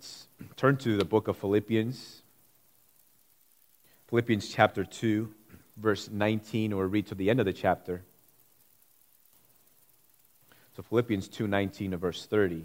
Let's turn to the book of Philippians. Philippians chapter 2, verse 19, or read to the end of the chapter. So Philippians 2:19 to verse 30.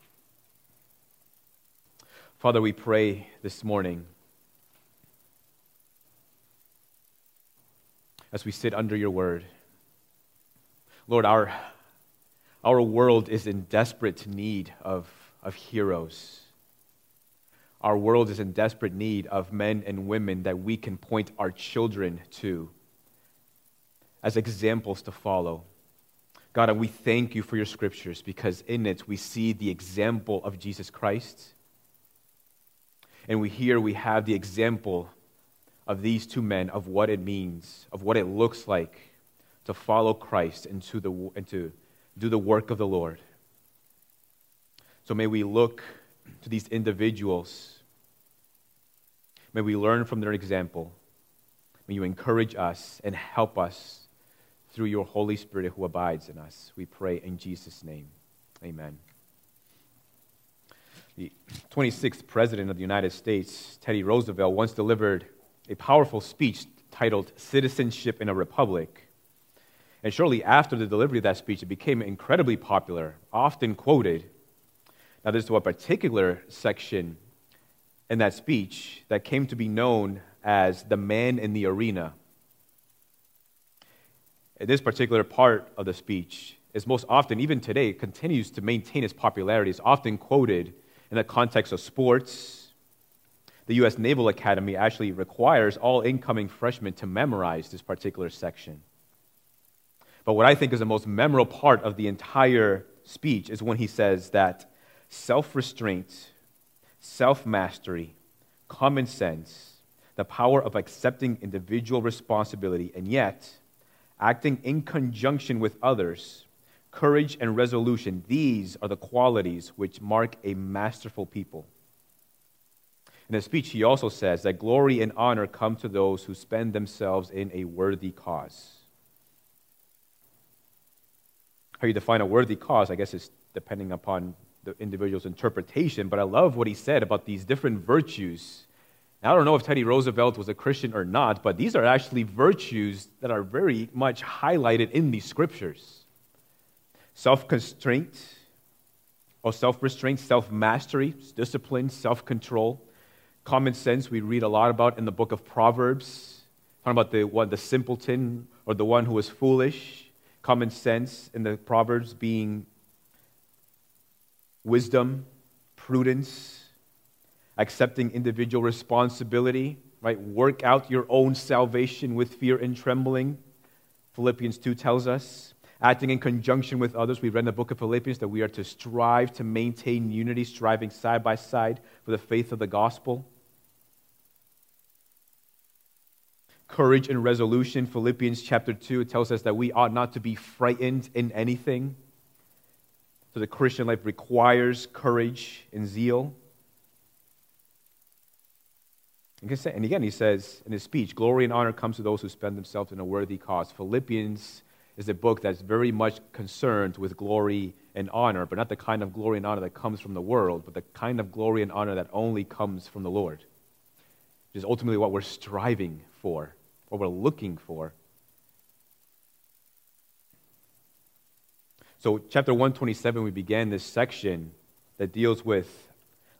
Father, we pray this morning as we sit under your word. Lord, our, our world is in desperate need of, of heroes. Our world is in desperate need of men and women that we can point our children to as examples to follow. God, and we thank you for your scriptures because in it we see the example of Jesus Christ and we here we have the example of these two men of what it means, of what it looks like to follow Christ and to, the, and to do the work of the Lord. So may we look to these individuals. May we learn from their example. May you encourage us and help us through your Holy Spirit who abides in us. We pray in Jesus' name. Amen. The 26th President of the United States, Teddy Roosevelt, once delivered a powerful speech titled Citizenship in a Republic. And shortly after the delivery of that speech, it became incredibly popular, often quoted. Now, there's one particular section in that speech that came to be known as the man in the arena. In this particular part of the speech is most often, even today, continues to maintain its popularity, It's often quoted in the context of sports, the U.S. Naval Academy actually requires all incoming freshmen to memorize this particular section. But what I think is the most memorable part of the entire speech is when he says that self restraint, self mastery, common sense, the power of accepting individual responsibility, and yet acting in conjunction with others courage, and resolution. These are the qualities which mark a masterful people. In his speech, he also says that glory and honor come to those who spend themselves in a worthy cause. How you define a worthy cause, I guess, is depending upon the individual's interpretation, but I love what he said about these different virtues. Now, I don't know if Teddy Roosevelt was a Christian or not, but these are actually virtues that are very much highlighted in these scriptures self constraint or self restraint, self mastery, discipline, self control. Common sense, we read a lot about in the book of Proverbs, talking about the one, the simpleton or the one who is foolish. Common sense in the Proverbs being wisdom, prudence, accepting individual responsibility, right? Work out your own salvation with fear and trembling. Philippians 2 tells us acting in conjunction with others. We read in the book of Philippians that we are to strive to maintain unity, striving side by side for the faith of the gospel. Courage and resolution. Philippians chapter 2 tells us that we ought not to be frightened in anything. So the Christian life requires courage and zeal. And again, he says in his speech, glory and honor comes to those who spend themselves in a worthy cause. Philippians is a book that's very much concerned with glory and honor, but not the kind of glory and honor that comes from the world, but the kind of glory and honor that only comes from the Lord, which is ultimately what we're striving for, what we're looking for. So, chapter 127, we began this section that deals with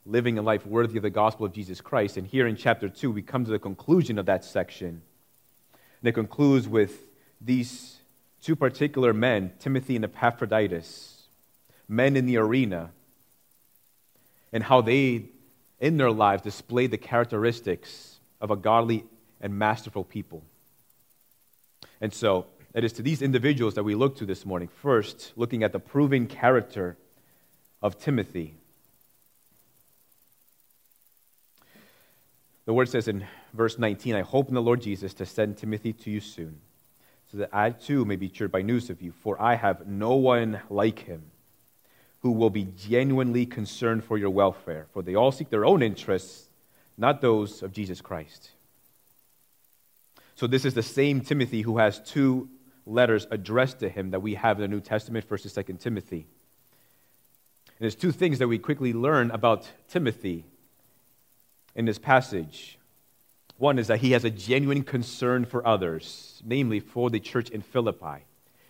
living a life worthy of the gospel of Jesus Christ. And here in chapter 2, we come to the conclusion of that section. And it concludes with these two particular men, Timothy and Epaphroditus, men in the arena, and how they, in their lives, displayed the characteristics of a godly and masterful people. And so, it is to these individuals that we look to this morning. First, looking at the proven character of Timothy. The word says in verse 19, I hope in the Lord Jesus to send Timothy to you soon, so that I too may be cheered by news of you, for I have no one like him who will be genuinely concerned for your welfare, for they all seek their own interests, not those of Jesus Christ. So, this is the same Timothy who has two letters addressed to him that we have in the New Testament, 1st and 2nd Timothy. And there's two things that we quickly learn about Timothy in this passage. One is that he has a genuine concern for others, namely for the church in Philippi.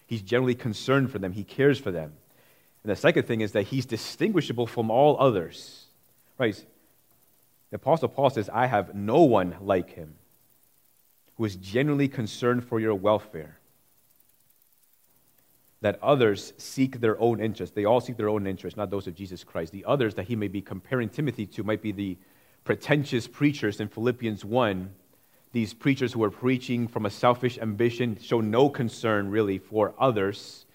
He's generally concerned for them, he cares for them. And the second thing is that he's distinguishable from all others. Right? The Apostle Paul says, I have no one like him who is genuinely concerned for your welfare. That others seek their own interest. They all seek their own interest, not those of Jesus Christ. The others that he may be comparing Timothy to might be the pretentious preachers in Philippians 1, these preachers who are preaching from a selfish ambition, show no concern really for others,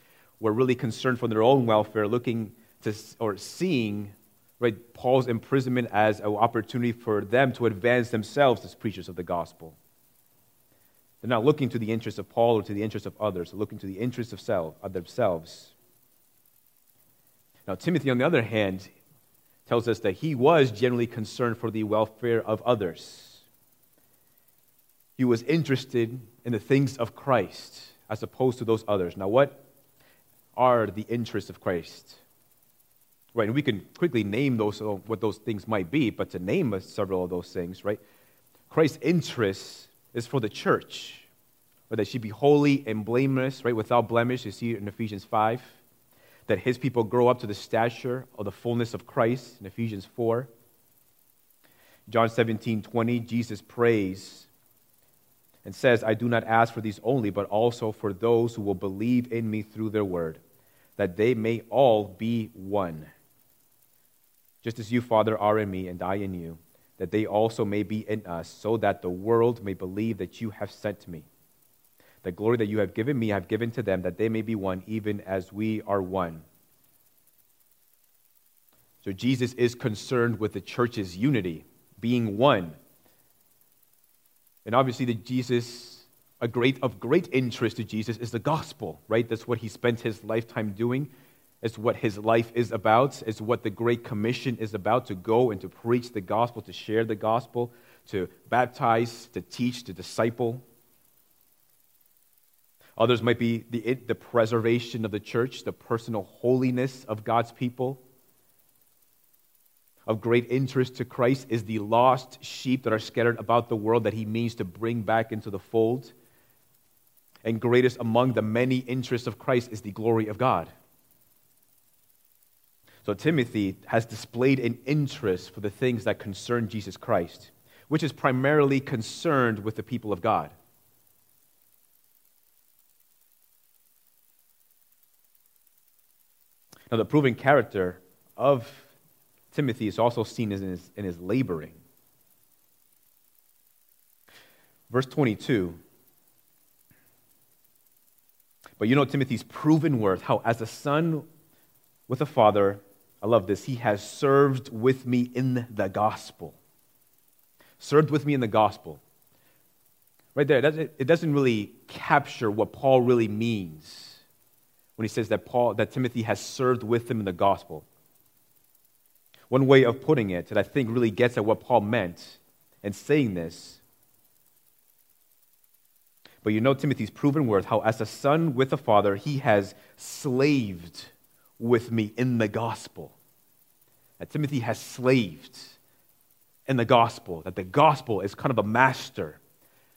were really concerned for their own welfare, looking to or seeing right, Paul's imprisonment as an opportunity for them to advance themselves as preachers of the gospel. They're not looking to the interests of Paul or to the interests of others, they're looking to the interests of, self, of themselves. Now, Timothy, on the other hand, tells us that he was generally concerned for the welfare of others. He was interested in the things of Christ as opposed to those others. Now, what are the interests of Christ? Right, and we can quickly name those, uh, what those things might be, but to name several of those things, right? Christ's interest is for the church, that she be holy and blameless, right, without blemish. You see it in Ephesians 5 that his people grow up to the stature of the fullness of Christ in Ephesians 4. John 17, 20, Jesus prays and says, I do not ask for these only, but also for those who will believe in me through their word, that they may all be one. Just as you, Father, are in me and I in you, that they also may be in us, so that the world may believe that you have sent me. The glory that you have given me, I have given to them, that they may be one, even as we are one. So Jesus is concerned with the church's unity, being one. And obviously, the Jesus, a great of great interest to Jesus is the gospel, right? That's what he spent his lifetime doing. It's what his life is about. It's what the Great Commission is about to go and to preach the gospel, to share the gospel, to baptize, to teach, to disciple. Others might be the, the preservation of the church, the personal holiness of God's people. Of great interest to Christ is the lost sheep that are scattered about the world that he means to bring back into the fold. And greatest among the many interests of Christ is the glory of God. So Timothy has displayed an interest for the things that concern Jesus Christ, which is primarily concerned with the people of God. Now, the proven character of Timothy is also seen in his, in his laboring. Verse 22 But you know Timothy's proven worth, how as a son with a father, I love this, he has served with me in the gospel. Served with me in the gospel. Right there, it doesn't really capture what Paul really means when he says that, Paul, that Timothy has served with him in the gospel. One way of putting it that I think really gets at what Paul meant in saying this but you know Timothy's proven worth, how as a son with a father, he has slaved with me in the gospel. That Timothy has slaved in the gospel, that the gospel is kind of a master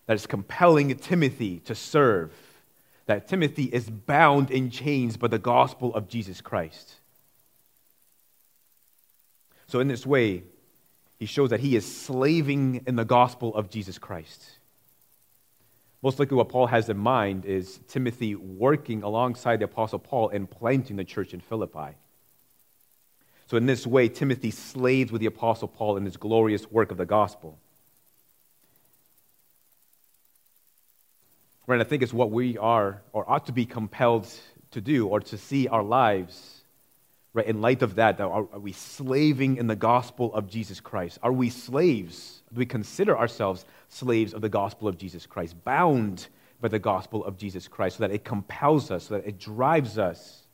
that is compelling Timothy to serve, that Timothy is bound in chains by the gospel of Jesus Christ. So, in this way, he shows that he is slaving in the gospel of Jesus Christ. Most likely, what Paul has in mind is Timothy working alongside the Apostle Paul in planting the church in Philippi. So, in this way, Timothy slaves with the Apostle Paul in this glorious work of the gospel. Right, I think it's what we are or ought to be compelled to do or to see our lives, right, in light of that. Are, are we slaving in the gospel of Jesus Christ? Are we slaves? Do we consider ourselves slaves of the gospel of Jesus Christ, bound by the gospel of Jesus Christ, so that it compels us, so that it drives us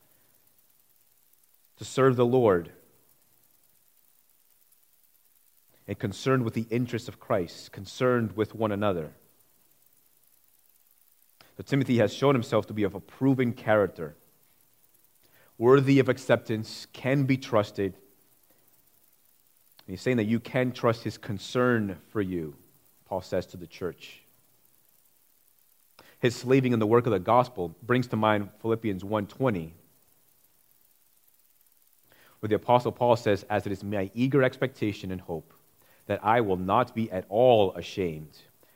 to serve the Lord and concerned with the interests of Christ, concerned with one another. But Timothy has shown himself to be of a proven character, worthy of acceptance, can be trusted. And he's saying that you can trust his concern for you. Paul says to the church. His slaving in the work of the gospel brings to mind Philippians 1:20, where the apostle Paul says, "As it is my eager expectation and hope that I will not be at all ashamed,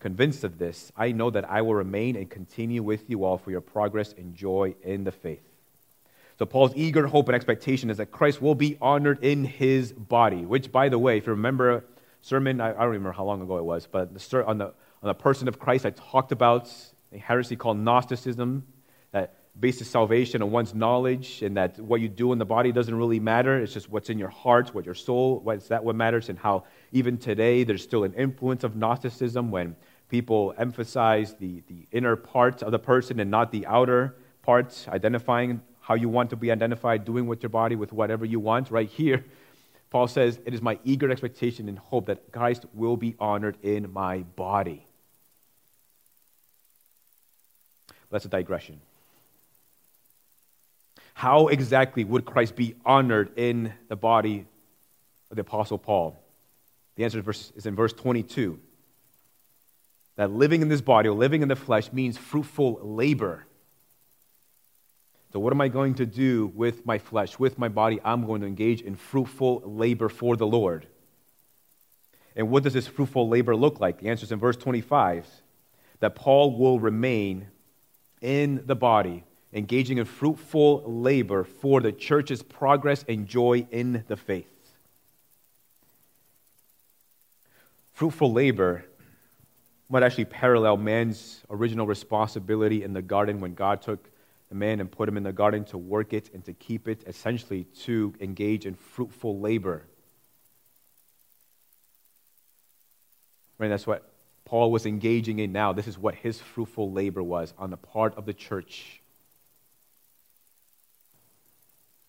Convinced of this, I know that I will remain and continue with you all for your progress and joy in the faith. So, Paul's eager hope and expectation is that Christ will be honored in his body, which, by the way, if you remember sermon, I, don't remember how long ago it was, but the, on, the, on the person of Christ, I talked about a heresy called Gnosticism bases salvation on one's knowledge and that what you do in the body doesn't really matter. It's just what's in your heart, what your soul, what's that what matters, and how even today there's still an influence of Gnosticism when people emphasize the, the inner part of the person and not the outer parts, identifying how you want to be identified, doing with your body with whatever you want. Right here, Paul says, It is my eager expectation and hope that Christ will be honored in my body. That's a digression. How exactly would Christ be honored in the body of the Apostle Paul? The answer is in verse 22. That living in this body or living in the flesh means fruitful labor. So, what am I going to do with my flesh, with my body? I'm going to engage in fruitful labor for the Lord. And what does this fruitful labor look like? The answer is in verse 25 that Paul will remain in the body, engaging in fruitful labor for the church's progress and joy in the faith. Fruitful labor might actually parallel man's original responsibility in the garden when God took the man and put him in the garden to work it and to keep it, essentially to engage in fruitful labor. Right, that's what Paul was engaging in now. This is what his fruitful labor was on the part of the church.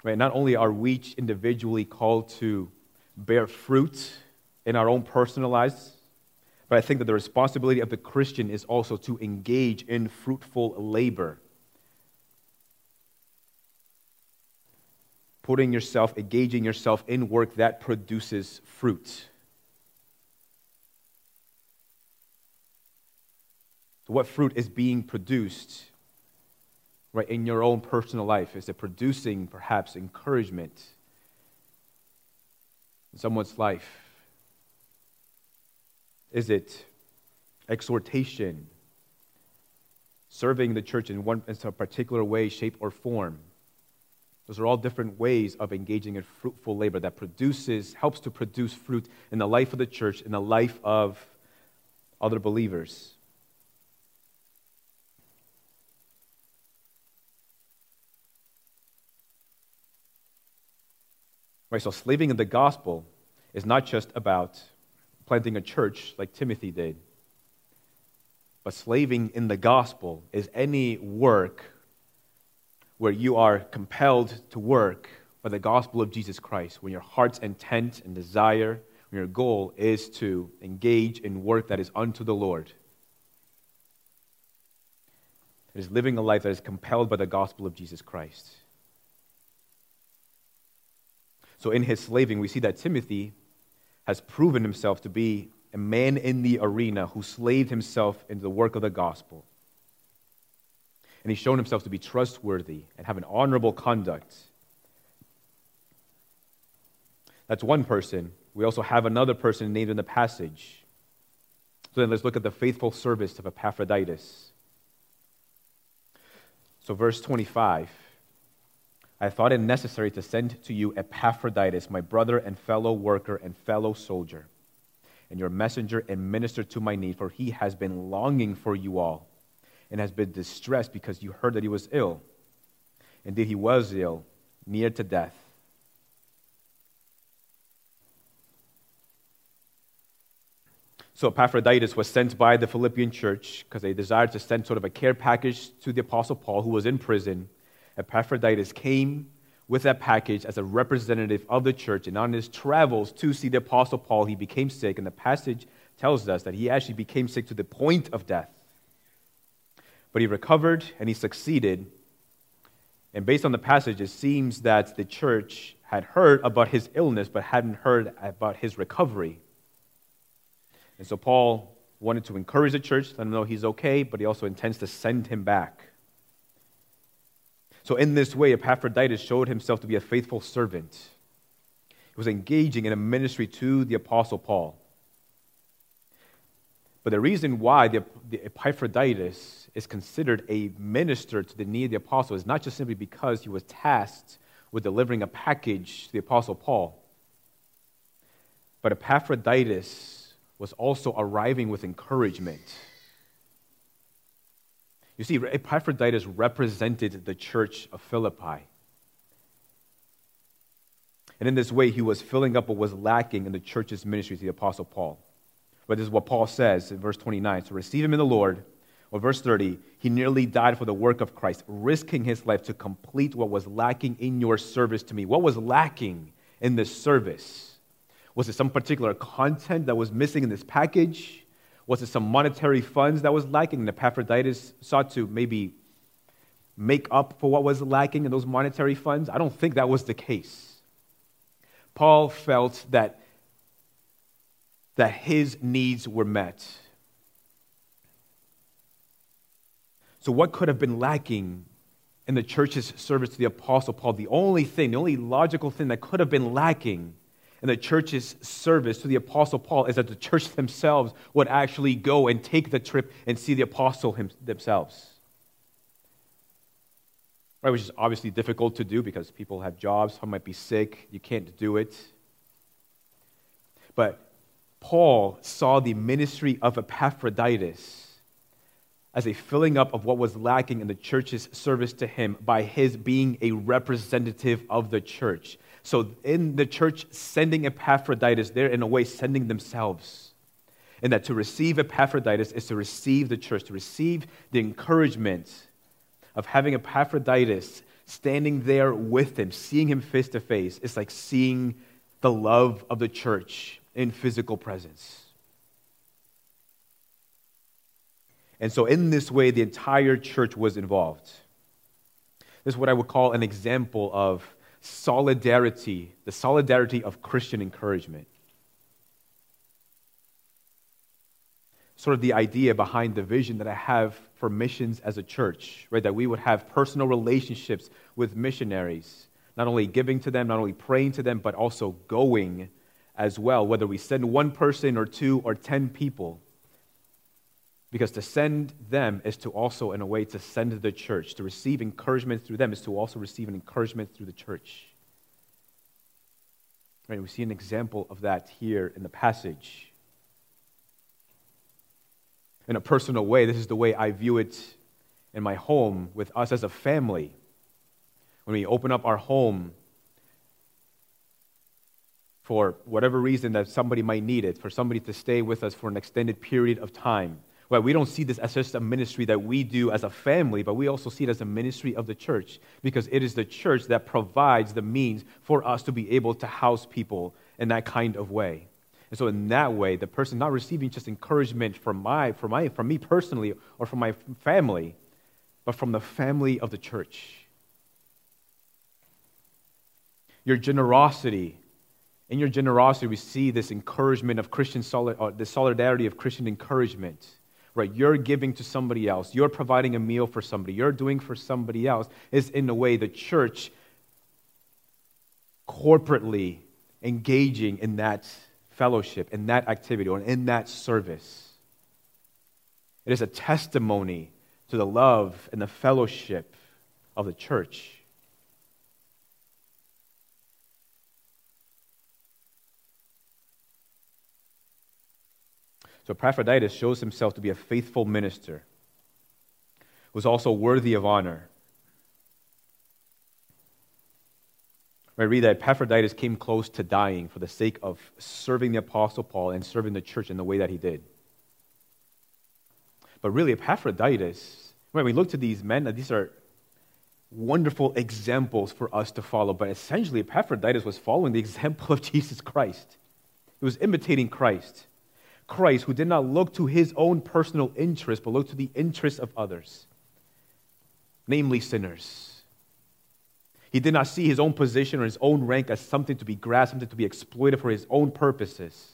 Right? Not only are we each individually called to bear fruit in our own personal lives, but I think that the responsibility of the Christian is also to engage in fruitful labor. Putting yourself, engaging yourself in work that produces fruit. What fruit is being produced? Right, in your own personal life? Is it producing perhaps encouragement in someone's life? Is it exhortation? Serving the church in one in some particular way, shape, or form? Those are all different ways of engaging in fruitful labor that produces, helps to produce fruit in the life of the church, in the life of other believers. Right, so slaving in the gospel is not just about planting a church like Timothy did, but slaving in the gospel is any work where you are compelled to work by the gospel of Jesus Christ, when your heart's intent and desire, when your goal is to engage in work that is unto the Lord. It is living a life that is compelled by the gospel of Jesus Christ. So, in his slaving, we see that Timothy has proven himself to be a man in the arena who slaved himself into the work of the gospel and he's shown himself to be trustworthy and have an honorable conduct. That's one person. We also have another person named in the passage. So then let's look at the faithful service of Epaphroditus. So, verse 25 I thought it necessary to send to you Epaphroditus, my brother and fellow worker and fellow soldier, and your messenger and minister to my need, for he has been longing for you all and has been distressed because you heard that he was ill. Indeed, he was ill, near to death. So Epaphroditus was sent by the Philippian church because they desired to send sort of a care package to the Apostle Paul, who was in prison. Epaphroditus came with that package as a representative of the church, and on his travels to see the Apostle Paul, he became sick, and the passage tells us that he actually became sick to the point of death. But he recovered and he succeeded. And based on the passage, it seems that the church had heard about his illness but hadn't heard about his recovery. And so Paul wanted to encourage the church, let them know he's okay, but he also intends to send him back. So, in this way, Epaphroditus showed himself to be a faithful servant. He was engaging in a ministry to the Apostle Paul. But the reason why the, the Epaphroditus is considered a minister to the need of the apostle is not just simply because he was tasked with delivering a package to the apostle Paul, but Epaphroditus was also arriving with encouragement. You see, Epaphroditus represented the church of Philippi. And in this way, he was filling up what was lacking in the church's ministry to the Apostle Paul. But this is what Paul says in verse 29 So receive him in the Lord. Or verse 30, he nearly died for the work of Christ, risking his life to complete what was lacking in your service to me. What was lacking in this service? Was it some particular content that was missing in this package? Was it some monetary funds that was lacking? And Epaphroditus sought to maybe make up for what was lacking in those monetary funds? I don't think that was the case. Paul felt that that his needs were met. So, what could have been lacking in the church's service to the Apostle Paul? The only thing, the only logical thing that could have been lacking in the church's service to the Apostle Paul is that the church themselves would actually go and take the trip and see the Apostle him, themselves. Right, which is obviously difficult to do because people have jobs, some might be sick, you can't do it. But Paul saw the ministry of Epaphroditus as a filling up of what was lacking in the church's service to him by his being a representative of the church. So, in the church, sending Epaphroditus, they're in a way sending themselves. And that to receive Epaphroditus is to receive the church, to receive the encouragement of having Epaphroditus standing there with him, seeing him face to face. It's like seeing the love of the church in physical presence. And so, in this way, the entire church was involved. This is what I would call an example of solidarity, the solidarity of Christian encouragement. Sort of the idea behind the vision that I have for missions as a church, right? That we would have personal relationships with missionaries, not only giving to them, not only praying to them, but also going as well, whether we send one person or two or ten people. Because to send them is to also, in a way, to send the church. To receive encouragement through them is to also receive an encouragement through the church. Right, we see an example of that here in the passage. In a personal way, this is the way I view it in my home with us as a family. When we open up our home for whatever reason that somebody might need it, for somebody to stay with us for an extended period of time, well, we don't see this as just a ministry that we do as a family, but we also see it as a ministry of the church because it is the church that provides the means for us to be able to house people in that kind of way. And so, in that way, the person not receiving just encouragement from, my, from, my, from me personally or from my family, but from the family of the church. Your generosity, in your generosity, we see this encouragement of Christian solid, uh, the solidarity of Christian encouragement right? You're giving to somebody else, you're providing a meal for somebody, you're doing for somebody else, is in a way the church corporately engaging in that fellowship, in that activity, or in that service. It is a testimony to the love and the fellowship of the church. So Epaphroditus shows himself to be a faithful minister who's also worthy of honor. I read that Epaphroditus came close to dying for the sake of serving the Apostle Paul and serving the church in the way that he did. But really, Epaphroditus, when we look to these men, these are wonderful examples for us to follow. But essentially, Epaphroditus was following the example of Jesus Christ, he was imitating Christ. Christ, who did not look to his own personal interest, but looked to the interests of others, namely sinners. He did not see his own position or his own rank as something to be grasped, something to be exploited for his own purposes.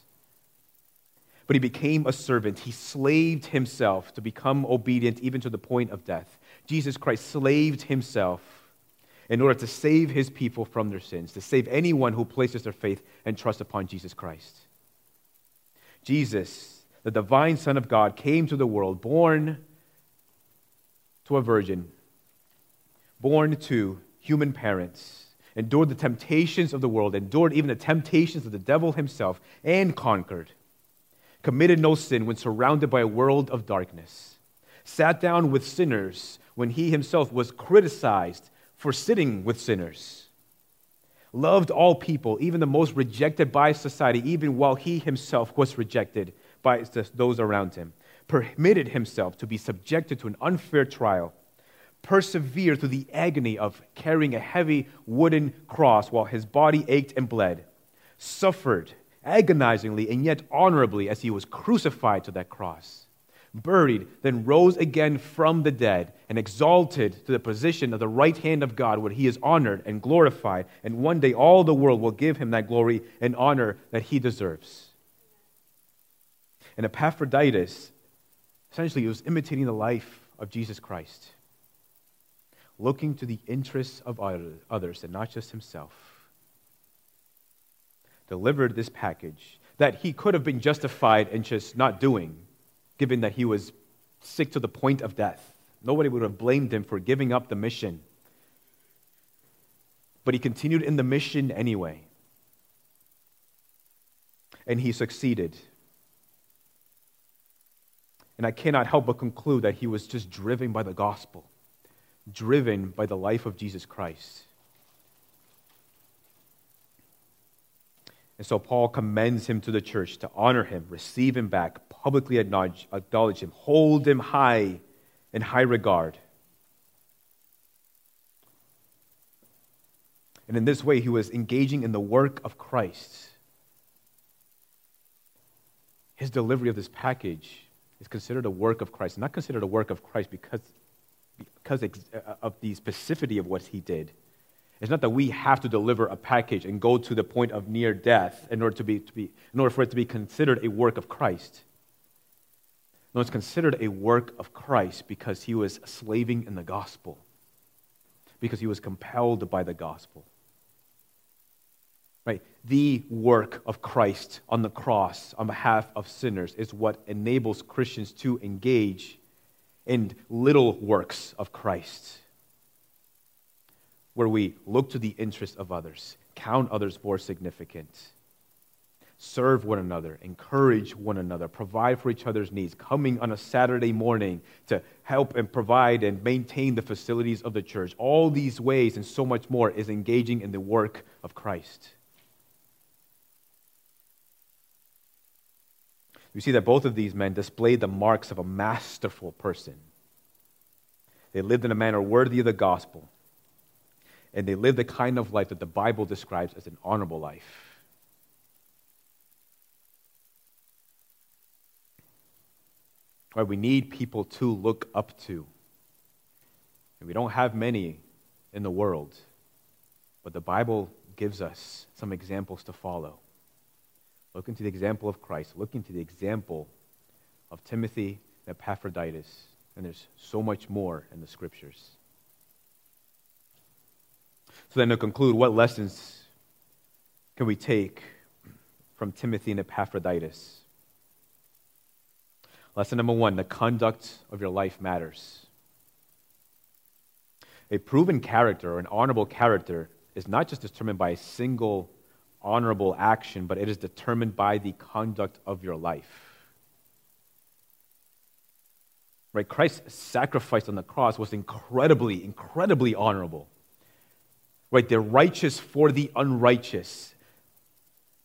But he became a servant. He slaved himself to become obedient even to the point of death. Jesus Christ slaved himself in order to save his people from their sins, to save anyone who places their faith and trust upon Jesus Christ. Jesus, the divine Son of God, came to the world, born to a virgin, born to human parents, endured the temptations of the world, endured even the temptations of the devil himself, and conquered. Committed no sin when surrounded by a world of darkness. Sat down with sinners when he himself was criticized for sitting with sinners loved all people, even the most rejected by society, even while he himself was rejected by those around him, permitted himself to be subjected to an unfair trial, persevered through the agony of carrying a heavy wooden cross while his body ached and bled, suffered agonizingly and yet honorably as he was crucified to that cross buried, then rose again from the dead, and exalted to the position of the right hand of God, where he is honored and glorified. And one day all the world will give him that glory and honor that he deserves. And Epaphroditus, essentially, was imitating the life of Jesus Christ, looking to the interests of others and not just himself. Delivered this package that he could have been justified in just not doing given that he was sick to the point of death. Nobody would have blamed him for giving up the mission. But he continued in the mission anyway. And he succeeded. And I cannot help but conclude that he was just driven by the gospel, driven by the life of Jesus Christ. And so Paul commends him to the church to honor him, receive him back, publicly acknowledge, acknowledge him, hold him high in high regard. And in this way, he was engaging in the work of Christ. His delivery of this package is considered a work of Christ, not considered a work of Christ because, because uh, of the specificity of what he did it's not that we have to deliver a package and go to the point of near death in order, to be, to be, in order for it to be considered a work of Christ. No, it's considered a work of Christ because he was slaving in the gospel, because he was compelled by the gospel. Right? The work of Christ on the cross on behalf of sinners is what enables Christians to engage in little works of Christ, where we look to the interest of others, count others more significant, serve one another, encourage one another, provide for each other's needs, coming on a Saturday morning to help and provide and maintain the facilities of the church. All these ways and so much more is engaging in the work of Christ. We see that both of these men displayed the marks of a masterful person. They lived in a manner worthy of the gospel, and they lived the kind of life that the Bible describes as an honorable life. Right, we need people to look up to. And we don't have many in the world, but the Bible gives us some examples to follow. Look into the example of Christ. Look into the example of Timothy and Epaphroditus. And there's so much more in the scriptures. So then, to conclude, what lessons can we take from Timothy and Epaphroditus? Lesson number one the conduct of your life matters. A proven character or an honorable character is not just determined by a single honorable action, but it is determined by the conduct of your life. Right? Christ's sacrifice on the cross was incredibly, incredibly honorable. Right? The righteous for the unrighteous.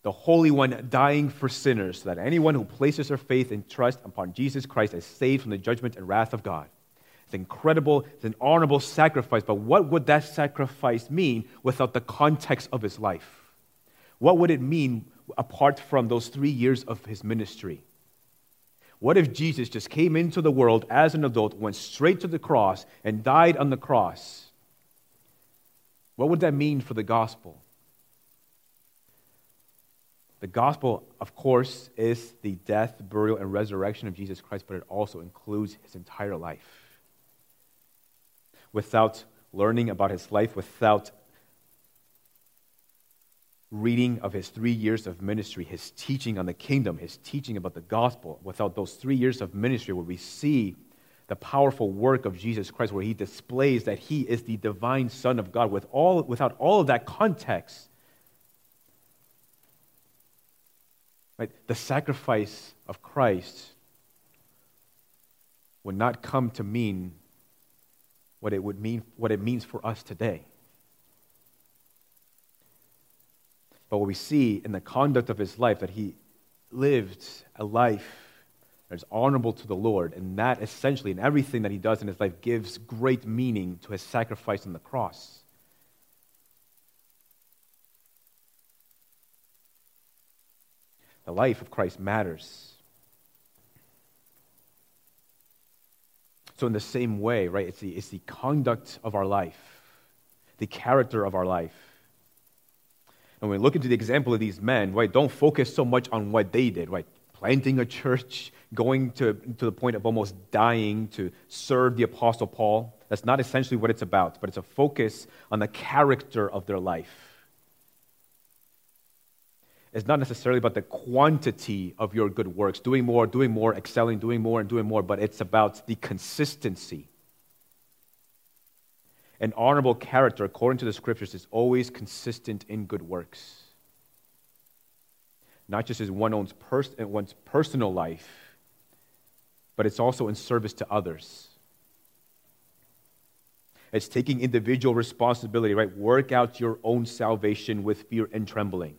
The Holy One dying for sinners, so that anyone who places their faith and trust upon Jesus Christ is saved from the judgment and wrath of God. It's incredible, it's an honorable sacrifice, but what would that sacrifice mean without the context of his life? What would it mean apart from those three years of his ministry? What if Jesus just came into the world as an adult, went straight to the cross, and died on the cross? What would that mean for the gospel? The gospel, of course, is the death, burial, and resurrection of Jesus Christ, but it also includes his entire life. Without learning about his life, without reading of his three years of ministry, his teaching on the kingdom, his teaching about the gospel, without those three years of ministry where we see the powerful work of Jesus Christ, where he displays that he is the divine Son of God, with all, without all of that context, right, the sacrifice of Christ would not come to mean what it would mean, what it means for us today. But what we see in the conduct of his life, that he lived a life that is honorable to the Lord, and that essentially, in everything that he does in his life, gives great meaning to his sacrifice on the cross. The life of Christ matters. So, in the same way, right, it's the, it's the conduct of our life, the character of our life and when we look into the example of these men, right, don't focus so much on what they did, right? Planting a church, going to, to the point of almost dying to serve the Apostle Paul. That's not essentially what it's about, but it's a focus on the character of their life. It's not necessarily about the quantity of your good works, doing more, doing more, excelling, doing more, and doing more, but it's about the consistency an honorable character, according to the scriptures, is always consistent in good works. Not just in one's, pers- one's personal life, but it's also in service to others. It's taking individual responsibility, right? Work out your own salvation with fear and trembling.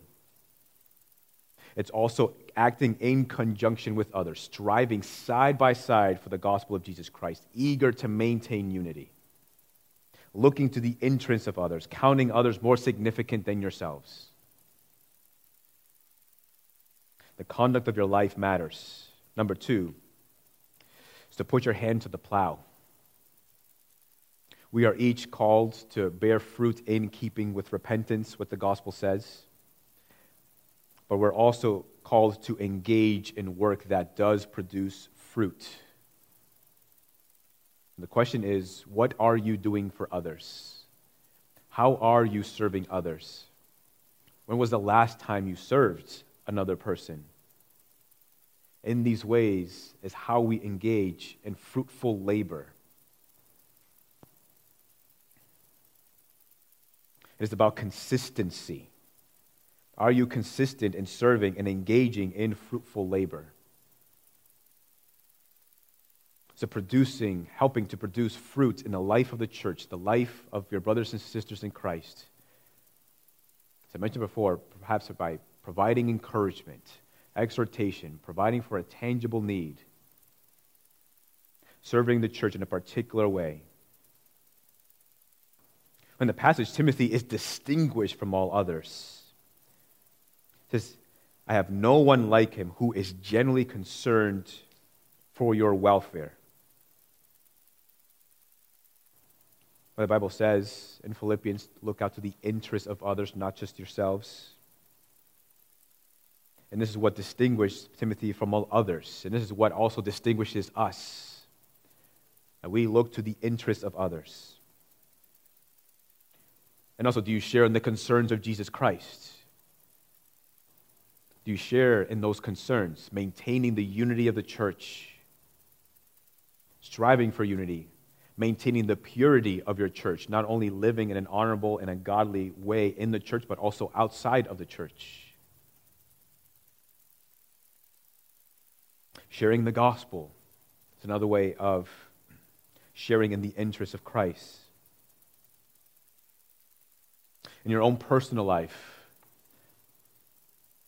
It's also acting in conjunction with others, striving side by side for the gospel of Jesus Christ, eager to maintain unity looking to the interests of others, counting others more significant than yourselves. The conduct of your life matters. Number two is to put your hand to the plow. We are each called to bear fruit in keeping with repentance, what the gospel says. But we're also called to engage in work that does produce fruit. And the question is what are you doing for others? How are you serving others? When was the last time you served another person? In these ways is how we engage in fruitful labor. It is about consistency. Are you consistent in serving and engaging in fruitful labor? So, producing, helping to produce fruit in the life of the church, the life of your brothers and sisters in Christ. As I mentioned before, perhaps by providing encouragement, exhortation, providing for a tangible need, serving the church in a particular way. In the passage, Timothy is distinguished from all others says, I have no one like him who is genuinely concerned for your welfare. the Bible says in Philippians, look out to the interests of others, not just yourselves. And this is what distinguishes Timothy from all others. And this is what also distinguishes us. That we look to the interests of others. And also, do you share in the concerns of Jesus Christ? You share in those concerns, maintaining the unity of the church, striving for unity, maintaining the purity of your church, not only living in an honorable and a godly way in the church, but also outside of the church? Sharing the gospel is another way of sharing in the interest of Christ. In your own personal life,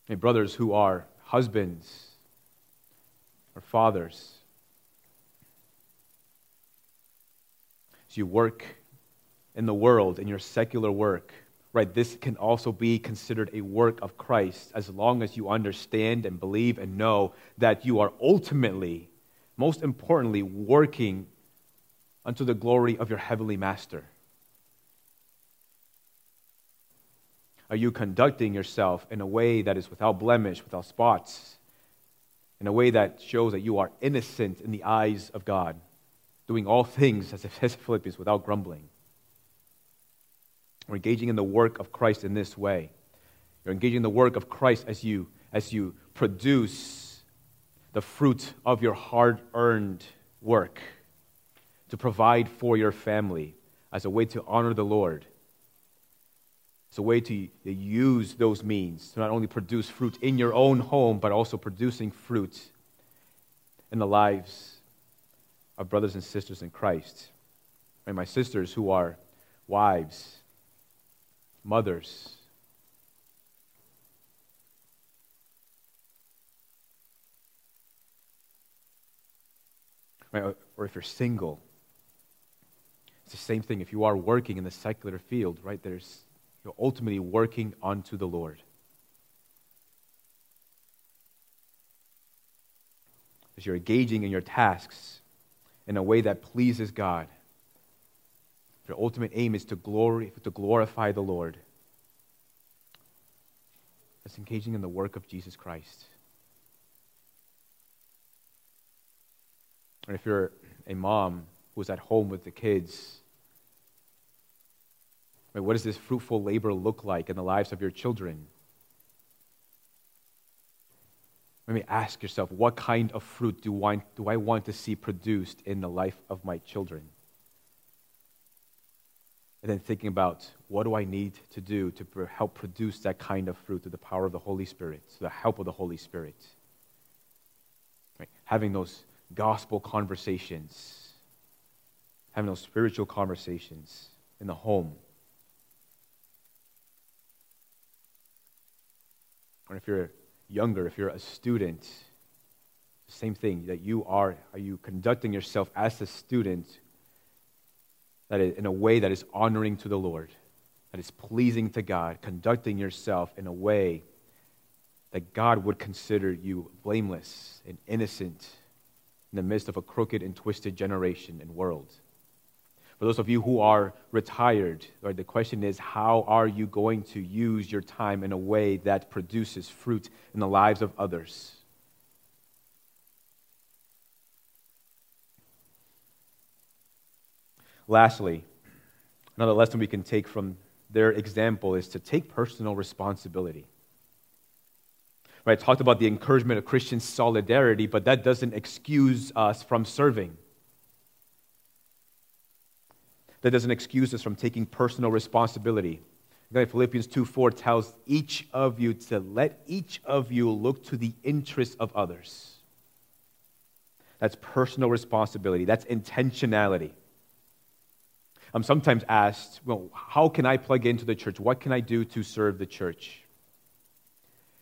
Hey, brothers who are husbands or fathers, as you work in the world, in your secular work, right, this can also be considered a work of Christ as long as you understand and believe and know that you are ultimately, most importantly, working unto the glory of your heavenly master. Are you conducting yourself in a way that is without blemish, without spots, in a way that shows that you are innocent in the eyes of God, doing all things, as it says in Philippians, without grumbling? We're engaging in the work of Christ in this way. You're engaging in the work of Christ as you, as you produce the fruit of your hard earned work to provide for your family as a way to honor the Lord it's a way to use those means to not only produce fruit in your own home, but also producing fruit in the lives of brothers and sisters in Christ. And my sisters who are wives, mothers, or if you're single, it's the same thing. If you are working in the secular field, right, there's you're ultimately working unto the Lord. As you're engaging in your tasks in a way that pleases God, your ultimate aim is to, glory, to glorify the Lord. That's engaging in the work of Jesus Christ. And if you're a mom who's at home with the kids, Right, what does this fruitful labor look like in the lives of your children? Let me ask yourself what kind of fruit do I, do I want to see produced in the life of my children? And then thinking about what do I need to do to help produce that kind of fruit through the power of the Holy Spirit, through the help of the Holy Spirit. Right? Having those gospel conversations, having those spiritual conversations in the home Or if you're younger, if you're a student, same thing, that you are, are you conducting yourself as a student that is, in a way that is honoring to the Lord, that is pleasing to God, conducting yourself in a way that God would consider you blameless and innocent in the midst of a crooked and twisted generation and world. For those of you who are retired, right, the question is how are you going to use your time in a way that produces fruit in the lives of others? Lastly, another lesson we can take from their example is to take personal responsibility. Right, I talked about the encouragement of Christian solidarity, but that doesn't excuse us from serving. That doesn't excuse us from taking personal responsibility. Philippians 2 4 tells each of you to let each of you look to the interests of others. That's personal responsibility, that's intentionality. I'm sometimes asked, well, how can I plug into the church? What can I do to serve the church?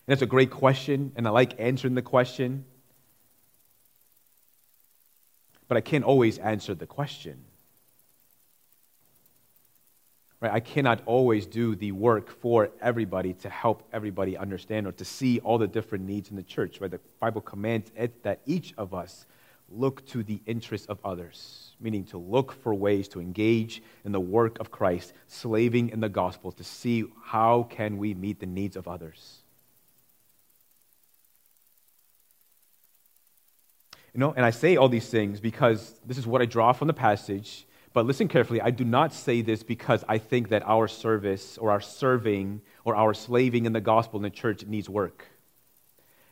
And that's a great question, and I like answering the question. But I can't always answer the question. Right? I cannot always do the work for everybody to help everybody understand or to see all the different needs in the church. Right? The Bible commands it that each of us look to the interests of others, meaning to look for ways to engage in the work of Christ, slaving in the gospel to see how can we meet the needs of others. You know, and I say all these things because this is what I draw from the passage. But listen carefully. I do not say this because I think that our service or our serving or our slaving in the gospel in the church needs work.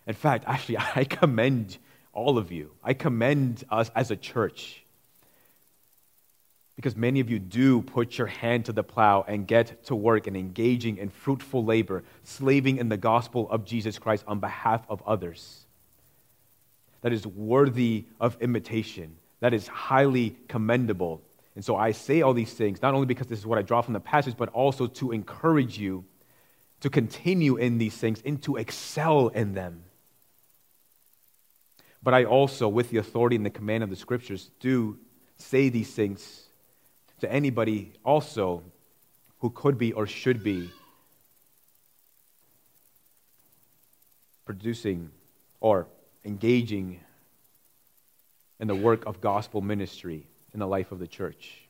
In fact, actually, I commend all of you. I commend us as a church because many of you do put your hand to the plow and get to work and engaging in fruitful labor, slaving in the gospel of Jesus Christ on behalf of others. That is worthy of imitation. That is highly commendable. And so I say all these things, not only because this is what I draw from the passage, but also to encourage you to continue in these things and to excel in them. But I also, with the authority and the command of the scriptures, do say these things to anybody also who could be or should be producing or engaging in the work of gospel ministry in the life of the church.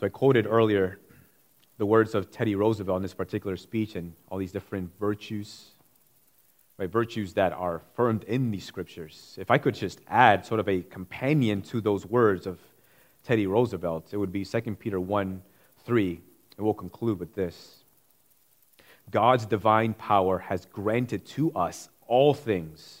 So I quoted earlier the words of Teddy Roosevelt in this particular speech and all these different virtues, right? Virtues that are affirmed in these scriptures. If I could just add sort of a companion to those words of Teddy Roosevelt, it would be 2 Peter 1 3, and we'll conclude with this. God's divine power has granted to us all things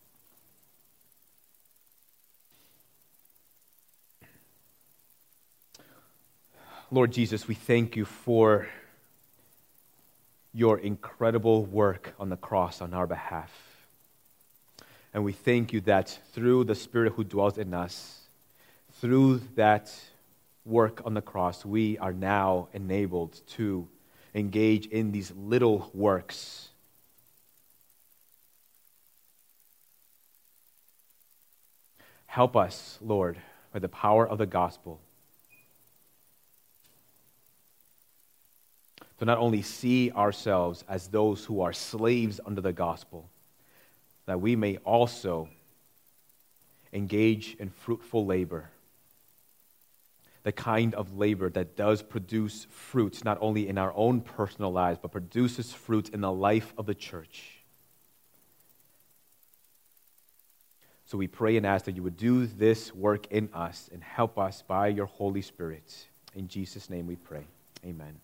Lord Jesus, we thank you for your incredible work on the cross on our behalf. And we thank you that through the Spirit who dwells in us, through that work on the cross, we are now enabled to engage in these little works. Help us, Lord, by the power of the gospel to not only see ourselves as those who are slaves under the gospel, that we may also engage in fruitful labor. The kind of labor that does produce fruits not only in our own personal lives, but produces fruit in the life of the church. So we pray and ask that you would do this work in us and help us by your Holy Spirit. In Jesus' name we pray. Amen.